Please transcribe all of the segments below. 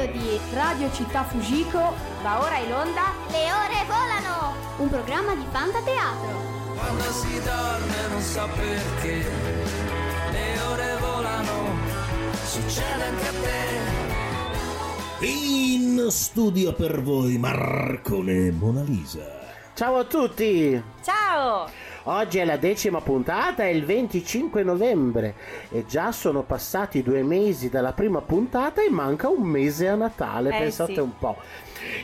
radio di Radio Città Fujiko va ora in onda Le ore volano! un programma di fantateatro. Quando si dorme non so perché le ore volano, succede anche a te. In studio per voi Marcone Mona Lisa. Ciao a tutti! Ciao! Oggi è la decima puntata, è il 25 novembre e già sono passati due mesi dalla prima puntata e manca un mese a Natale, Eh, pensate sì. un po'.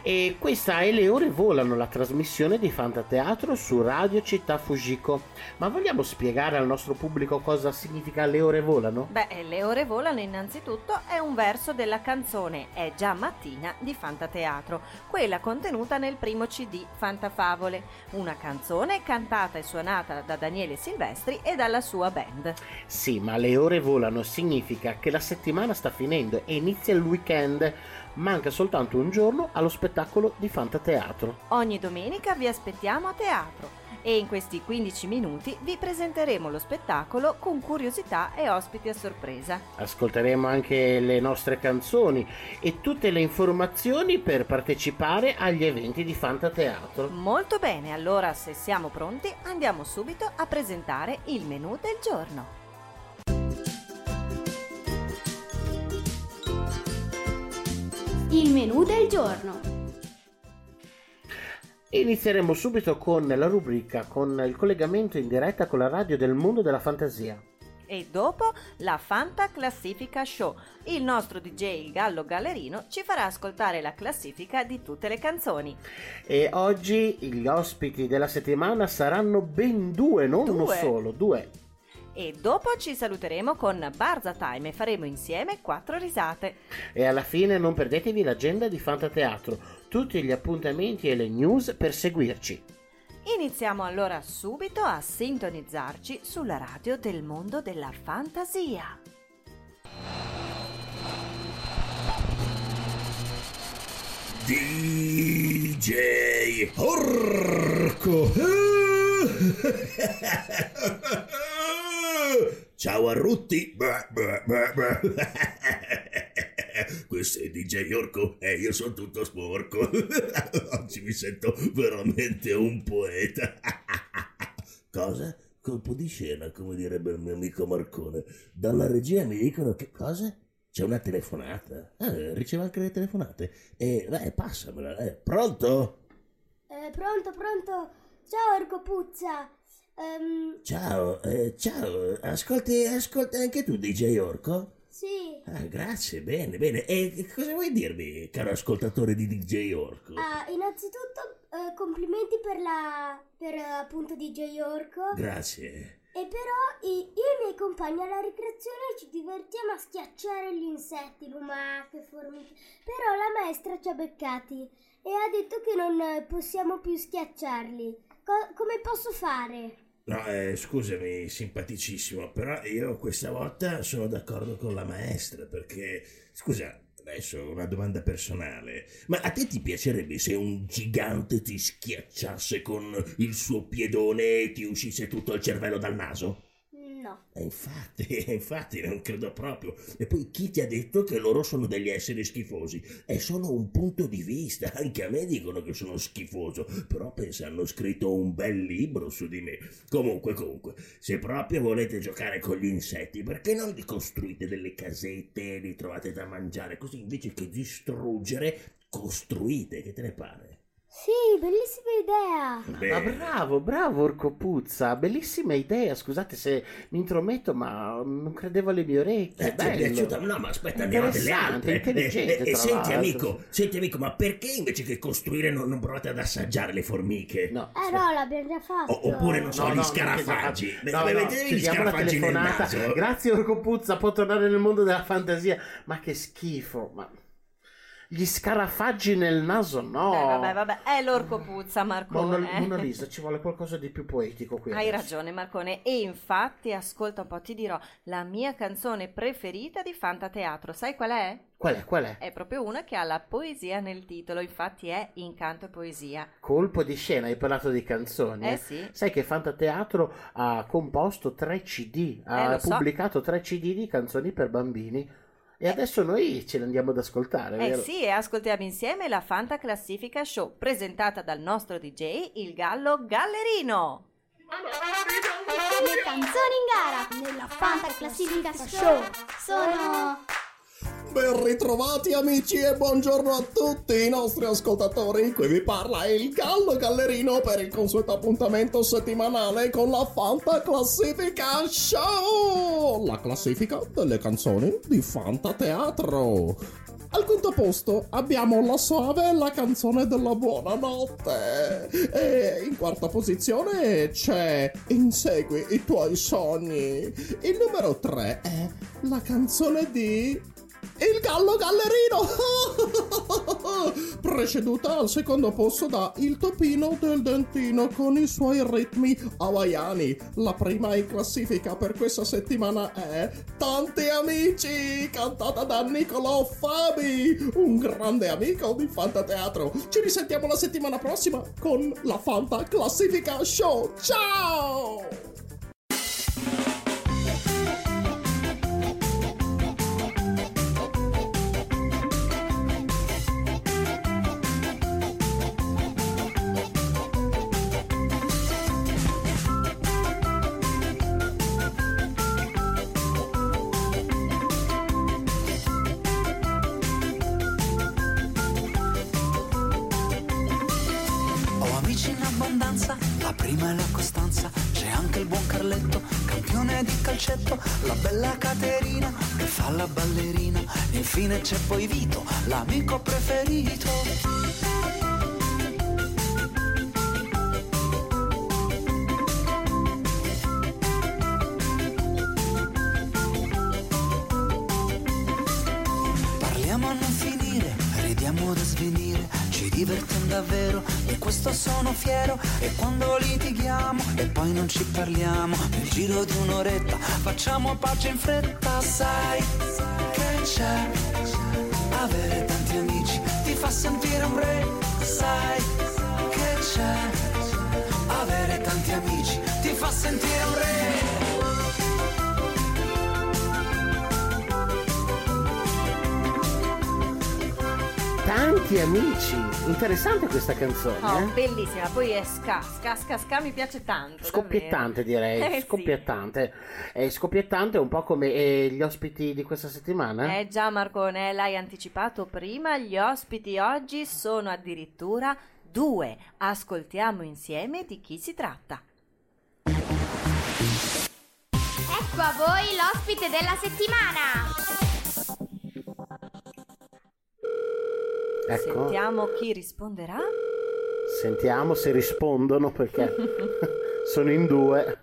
E questa è Le Ore Volano, la trasmissione di Fantateatro su Radio Città Fujiko. Ma vogliamo spiegare al nostro pubblico cosa significa Le Ore Volano? Beh, Le ore volano innanzitutto è un verso della canzone È già mattina di Fantateatro, quella contenuta nel primo CD Fantafavole, una canzone cantata e suonata da Daniele Silvestri e dalla sua band. Sì, ma le ore volano significa che la settimana sta finendo e inizia il weekend. Manca soltanto un giorno allo spettacolo di Fantateatro. Ogni domenica vi aspettiamo a teatro e in questi 15 minuti vi presenteremo lo spettacolo con curiosità e ospiti a sorpresa. Ascolteremo anche le nostre canzoni e tutte le informazioni per partecipare agli eventi di Fantateatro. Molto bene, allora se siamo pronti andiamo subito a presentare il menù del giorno. Il menù del giorno. Inizieremo subito con la rubrica con il collegamento in diretta con la radio del mondo della fantasia. E dopo la Fanta Classifica Show. Il nostro DJ il Gallo Gallerino ci farà ascoltare la classifica di tutte le canzoni. E oggi gli ospiti della settimana saranno ben due, non uno Due? solo, due. E dopo ci saluteremo con Barza Time e faremo insieme quattro risate. E alla fine non perdetevi l'agenda di Fantateatro, tutti gli appuntamenti e le news per seguirci. Iniziamo allora subito a sintonizzarci sulla radio del mondo della fantasia. DJ Orco. Ciao a Rutti. Beh, beh, beh, beh. Questo è DJ Orco e io sono tutto sporco. Oggi mi sento veramente un poeta. Cosa? Colpo di scena, come direbbe il mio amico Marcone. Dalla regia mi dicono che cosa? C'è una telefonata. Ah, ricevo anche le telefonate. E vai, passamela. Eh. Pronto? Eh, pronto, pronto. Ciao Orco Puzza. Ehm, Ciao, eh, ciao. Ascolti, ascolti anche tu DJ Orco? sì. Ah, grazie, bene, bene. E cosa vuoi dirmi, caro ascoltatore di DJ Orco? Ah, innanzitutto eh, complimenti per la per appunto DJ Orco. Grazie. e però io e i miei compagni alla ricreazione ci divertiamo a schiacciare gli insetti, lumache, formiche. Però la maestra ci ha beccati e ha detto che non possiamo più schiacciarli. Co- come posso fare? No, eh, scusami, simpaticissimo, però io questa volta sono d'accordo con la maestra perché, scusa, adesso una domanda personale, ma a te ti piacerebbe se un gigante ti schiacciasse con il suo piedone e ti uscisse tutto il cervello dal naso? No. E infatti, infatti, non credo proprio. E poi chi ti ha detto che loro sono degli esseri schifosi? È solo un punto di vista. Anche a me dicono che sono schifoso. Però pensa, hanno scritto un bel libro su di me. Comunque, comunque, se proprio volete giocare con gli insetti, perché non vi costruite delle casette e li trovate da mangiare? Così invece che distruggere, costruite. Che te ne pare? Sì, bellissima idea. Beh, Ma bravo, bravo Orco Puzza, bellissima idea. Scusate se mi intrometto, ma non credevo alle mie orecchie. Eh, ti è bello. piaciuta? No, ma aspetta, andiamo delle altre. intelligente, E, e- e tra senti, amico, senti, amico, ma perché invece che costruire non, non provate ad assaggiare le formiche? No, Eh no, l'abbiamo già fatto. O- oppure, non so, No, gli no, scarafaggi. no, no, no, mettetevi gli scarafaggi nel telefonata. naso. Grazie Orco Puzza, può tornare nel mondo della fantasia. Ma che schifo, ma... Gli scarafaggi nel naso, no. Eh, vabbè, vabbè, è l'orco puzza, Marcone. Mona, Mona Lisa, ci vuole qualcosa di più poetico qui. Hai adesso. ragione Marcone e infatti ascolta un po' ti dirò la mia canzone preferita di Fantateatro sai qual è? Qual è, qual è? È proprio una che ha la poesia nel titolo infatti è Incanto e Poesia Colpo di scena, hai parlato di canzoni. Eh sì. Sai che Fantateatro ha composto tre CD, ha Eh, so. pubblicato tre CD di canzoni per bambini. E adesso noi ce ne andiamo ad ascoltare, Eh vero? sì, e ascoltiamo insieme la Fanta Classifica Show, presentata dal nostro DJ, il Gallo Gallerino. Le canzoni in gara nella Fanta Classifica Show sono Ben ritrovati amici e buongiorno a tutti i nostri ascoltatori. Qui vi parla il Gallo Gallerino per il consueto appuntamento settimanale con la Fanta Classifica Show! La classifica delle canzoni di Fanta Teatro. Al quinto posto abbiamo La Soave, la canzone della buonanotte. E in quarta posizione c'è Insegui i tuoi sogni. Il numero 3 è la canzone di il gallo gallerino. Preceduta al secondo posto da il topino del dentino con i suoi ritmi hawaiani. La prima in classifica per questa settimana è Tanti amici cantata da Niccolò Fabi un grande amico di Fantateatro. Ci risentiamo la settimana prossima con la Fanta Classifica Show. Ciao prima è la costanza, c'è anche il buon Carletto, campione di calcetto, la bella Caterina che fa la ballerina, e infine c'è poi Vito, l'amico preferito. Divertiamo davvero, di questo sono fiero. E quando litighiamo e poi non ci parliamo, nel giro di un'oretta facciamo pace in fretta. Sai che c'è? Avere tanti amici ti fa sentire un re. Sai che c'è? Avere tanti amici ti fa sentire un re. Tanti amici. Interessante questa canzone, Oh, eh? bellissima, poi è ska, ska, ska, ska, mi piace tanto. Scoppiettante direi, Eh, sì. scoppiettante. È scoppiettante un po' come eh, gli ospiti di questa settimana. Eh già Marcone, l'hai anticipato prima, gli ospiti oggi sono addirittura due. Ascoltiamo insieme di chi si tratta. Ecco a voi l'ospite della settimana. Ecco, Sentiamo chi risponderà. sentiamo se rispondono perché sono in due.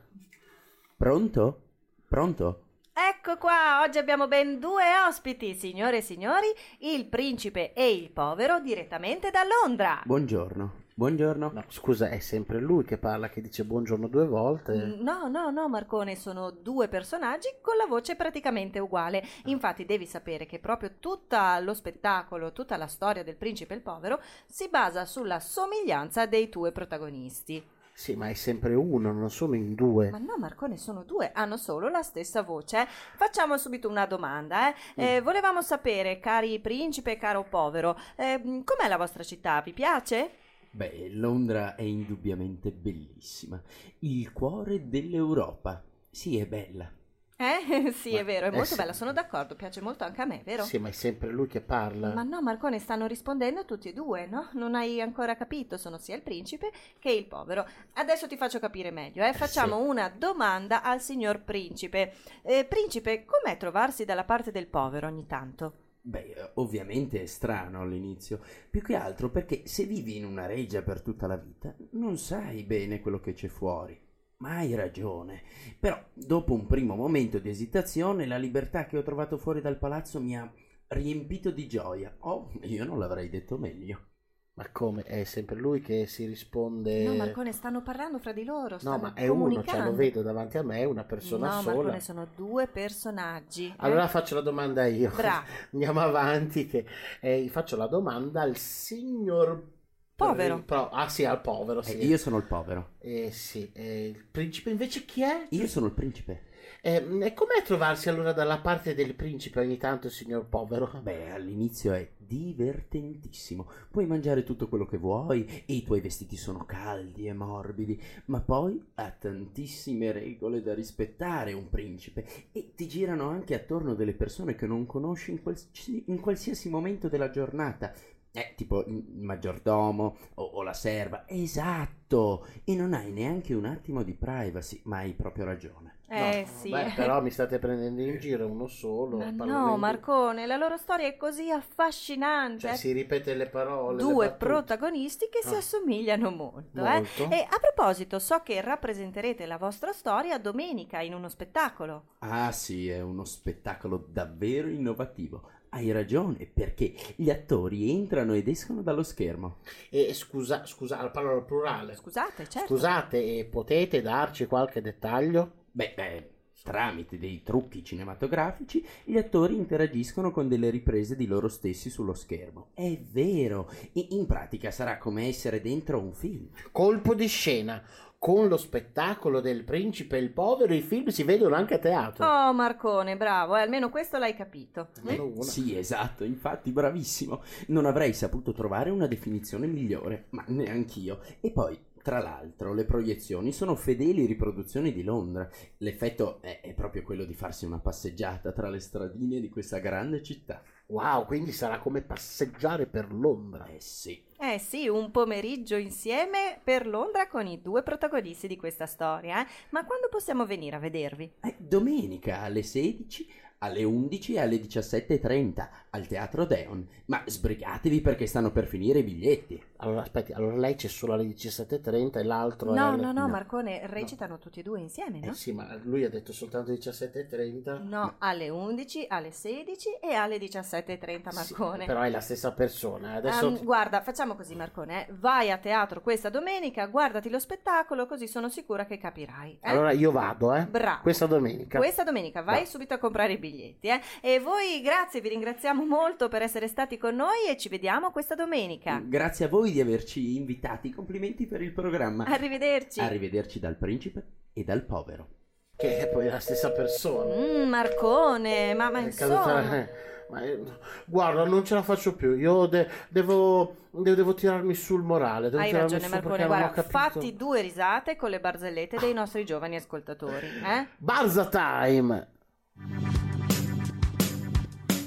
Pronto? Pronto? Ecco qua, oggi abbiamo ben due ospiti, signore e signori, il principe e il povero direttamente da Londra. Buongiorno. Buongiorno. No, scusa, è sempre lui che parla, che dice buongiorno due volte. Mm, No, no, no, Marcone, sono due personaggi con la voce praticamente uguale. Infatti devi sapere che proprio tutto lo spettacolo, tutta la storia del principe e il povero si basa sulla somiglianza dei due protagonisti. Sì, ma è sempre uno, non sono in due. Ma no, Marcone, sono due, hanno solo la stessa voce. eh. Facciamo subito una domanda. eh. Eh, volevamo sapere, cari principe e caro povero, eh, com'è la vostra città? Vi piace? Beh, Londra è indubbiamente bellissima. Il cuore dell'Europa. Sì, è bella. Eh? sì, Ma- è vero, è eh molto sì. bella, sono d'accordo, piace molto anche a me, vero? Sì, ma è sempre lui che parla. Ma no, Marcone, stanno rispondendo tutti e due, no? Non hai ancora capito, sono sia il principe che il povero. Adesso ti faccio capire meglio, eh? Facciamo una domanda al signor principe. Eh, principe, com'è trovarsi dalla parte del povero ogni tanto? Beh, eh, ovviamente è strano all'inizio. Più che altro perché se vivi in una reggia per tutta la vita, non sai bene quello che c'è fuori. Ma hai ragione. Però, dopo un primo momento di esitazione, la libertà che ho trovato fuori dal palazzo mi ha riempito di gioia. Oh, io non l'avrei detto meglio. Ma come? È sempre lui che si risponde... No, Marcone, stanno parlando fra di loro, No, ma è uno, cioè lo vedo davanti a me, è una persona no, sola. Marcone, sono due personaggi. eh? Allora faccio la domanda io. Bravo. Andiamo avanti. Che, eh, faccio la domanda al signor Povero. Pro- ah sì, al povero. Eh, Sì. io sono il povero. Eh, sì, eh, il principe invece chi è? Io sono il principe. Eh, e com'è trovarsi allora dalla parte del principe ogni tanto, signor povero? Beh, all'inizio è divertentissimo. Puoi mangiare tutto quello che vuoi e i tuoi vestiti sono caldi e morbidi, ma poi ha tantissime regole da rispettare un principe e ti girano anche attorno delle persone che non conosci in, qualsi- in qualsiasi momento della giornata. Eh, tipo il maggiordomo o, o la serva. Esatto! E non hai neanche un attimo di privacy, ma hai proprio ragione. Eh No, sì. Beh, però mi state prendendo in giro, uno solo. Ma no, Marcone, la loro storia è così affascinante. Cioè, si ripete le parole. le Due battute. protagonisti che si Ah. assomigliano molto. eh. Molto. E a proposito, so che rappresenterete la vostra storia domenica in uno spettacolo. Ah sì, è uno spettacolo davvero innovativo. Hai ragione, perché gli attori entrano ed escono dallo schermo. E scusa, scusa, parlo al plurale. Scusate, certo. Scusate, e potete darci qualche dettaglio? Beh, beh, tramite dei trucchi cinematografici, gli attori interagiscono con delle riprese di loro stessi sullo schermo. È vero, I- in pratica sarà come essere dentro un film. Colpo di scena. Con lo spettacolo del principe e il povero i film si vedono anche a teatro. Oh, Marcone, bravo, eh, almeno questo l'hai capito. Una. Sì, esatto, infatti bravissimo. Non avrei saputo trovare una definizione migliore, ma neanch'io. E poi, tra l'altro, le proiezioni sono fedeli riproduzioni di Londra. L'effetto è, è proprio quello di farsi una passeggiata tra le stradine di questa grande città. Wow, quindi sarà come passeggiare per Londra. Eh sì. Eh sì, un pomeriggio insieme per Londra con i due protagonisti di questa storia. eh. Ma quando possiamo venire a vedervi? Eh, domenica alle 16, alle 11 e alle 17.30 al Teatro Deon. Ma sbrigatevi perché stanno per finire i biglietti. Allora, aspetti, allora lei c'è solo alle 17.30 e l'altro No, alle... no, no, no. Marcone, recitano tutti e due insieme, no? Eh sì, ma lui ha detto soltanto 17.30. No, alle 11, alle 16 e alle 17.30, Marcone. Però è la stessa persona. Adesso... Ehm, guarda, facciamo così, Marcone. eh. Vai a teatro questa domenica, guardati lo spettacolo, così sono sicura che capirai. eh? Allora io vado, eh. Bravo. Questa domenica. Questa domenica vai No. subito a comprare i biglietti. Eh? E voi, grazie, vi ringraziamo molto per essere stati con noi e ci vediamo questa domenica. Grazie a voi di averci invitati. Complimenti per il programma. Arrivederci. Arrivederci dal principe e dal povero. Che è poi la stessa persona. Mm, Marcone, ma, ma È insomma... eh, ma, eh, guarda, non ce la faccio più. Io de- devo, de- devo tirarmi sul morale. Devo Hai ragione Marcone, guarda, capito. fatti due risate con le barzellette dei nostri giovani ascoltatori, eh? Barza time!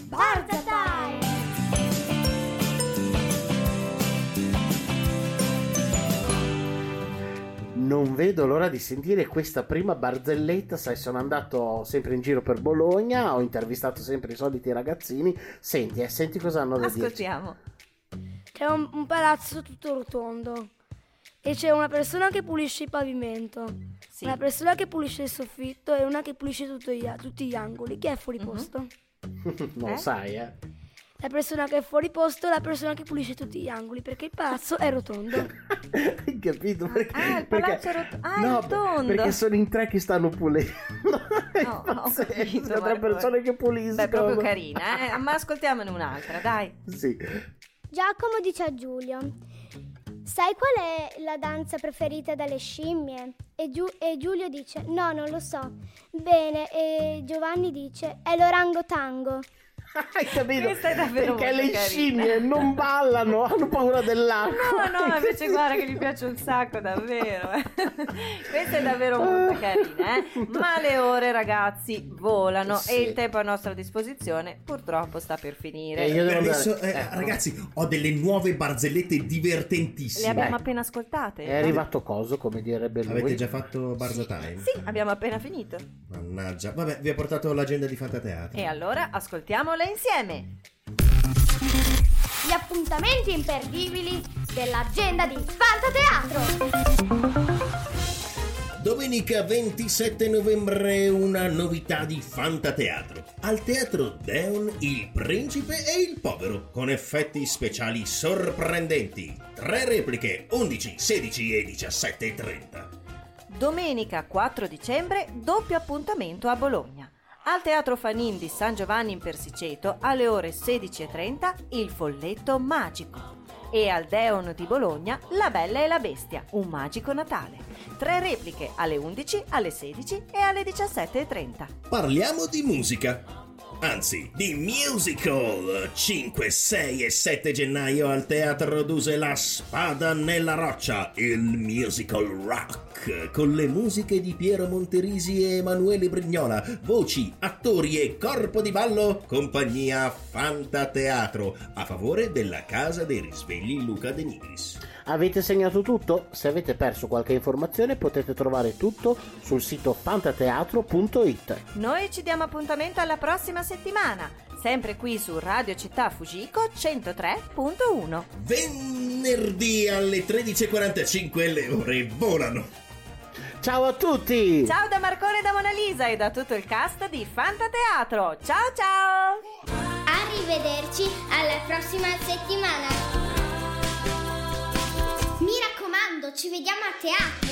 Barza time! Non vedo l'ora di sentire questa prima barzelletta. Sai, sono andato sempre in giro per Bologna, ho intervistato sempre i soliti ragazzini. Senti, eh, senti cosa hanno da dirci. Ascoltiamo. C'è un, un palazzo tutto rotondo e c'è una persona che pulisce il pavimento, Sì. una persona che pulisce il soffitto e una che pulisce tutto gli tutti gli angoli. Chi è fuori Mhm. posto? non Eh? sai, eh? La persona che è fuori posto è la persona che pulisce tutti gli angoli perché il palazzo è rotondo. Hai capito? Perché, Ah, il palazzo è rot- ah, è no, rotondo. Perché sono in tre che stanno pulendo. No, ho pazzesco, capito, sono tre persone che puliscono. Beh, è proprio carina, eh? Ma ascoltiamone un'altra, dai. Sì. Giacomo dice a Giulio: Sai qual è la danza preferita dalle scimmie? E, Giu- e Giulio dice: No, non lo so. Bene, e Giovanni dice: È l'orangotango. Hai capito? Perché molto le carina. scimmie non ballano, hanno paura dell'acqua. No, no, invece guarda che gli piace un sacco, davvero. eh. Questa è davvero molto carina, eh? Ma le ore, ragazzi, volano Sì. e il tempo a nostra disposizione purtroppo sta per finire. E io devo andare- Adesso, eh, ecco. ragazzi, ho delle nuove barzellette Le divertentissime. abbiamo Beh. appena ascoltate. È arrivato coso, come direbbe lui. Avete già fatto Barza Time? Sì, abbiamo appena finito. Mannaggia. Vabbè, vi ho portato l'agenda di Fantateatro. E allora ascoltiamola insieme. Gli appuntamenti imperdibili dell'agenda di Fantateatro. Domenica 27 novembre una novità di Fantateatro. Al Teatro Deon Il Principe e il Povero, con effetti speciali sorprendenti. Tre repliche 11, 16 e 17.30. Domenica 4 dicembre, doppio appuntamento a Bologna. Al Teatro Fanin di San Giovanni in Persiceto, alle ore 16.30, il folletto magico. e al Deon di Bologna La Bella e la Bestia, un magico Natale. Tre repliche alle 11, alle 16 e alle 17.30. Parliamo di musica. Anzi, di musical! 5, 6 e 7 gennaio al Teatro Duse La Spada nella Roccia, il musical rock, con le musiche di Piero Monterisi e Emanuele Brignola, voci, attori e corpo di ballo, compagnia Fanta Teatro, a favore della Casa dei Risvegli Luca De Nigris. Avete segnato tutto? Se avete perso qualche informazione potete trovare tutto sul sito fantateatro.it. Noi ci diamo appuntamento alla prossima settimana, sempre qui su Radio Città Fujiko 103.1. Venerdì alle 13.45 le ore volano. Ciao a tutti! Ciao da Marcone e da Mona Lisa e da tutto il cast di Fantateatro. Ciao ciao! Arrivederci alla prossima settimana. Ci vediamo a teatro.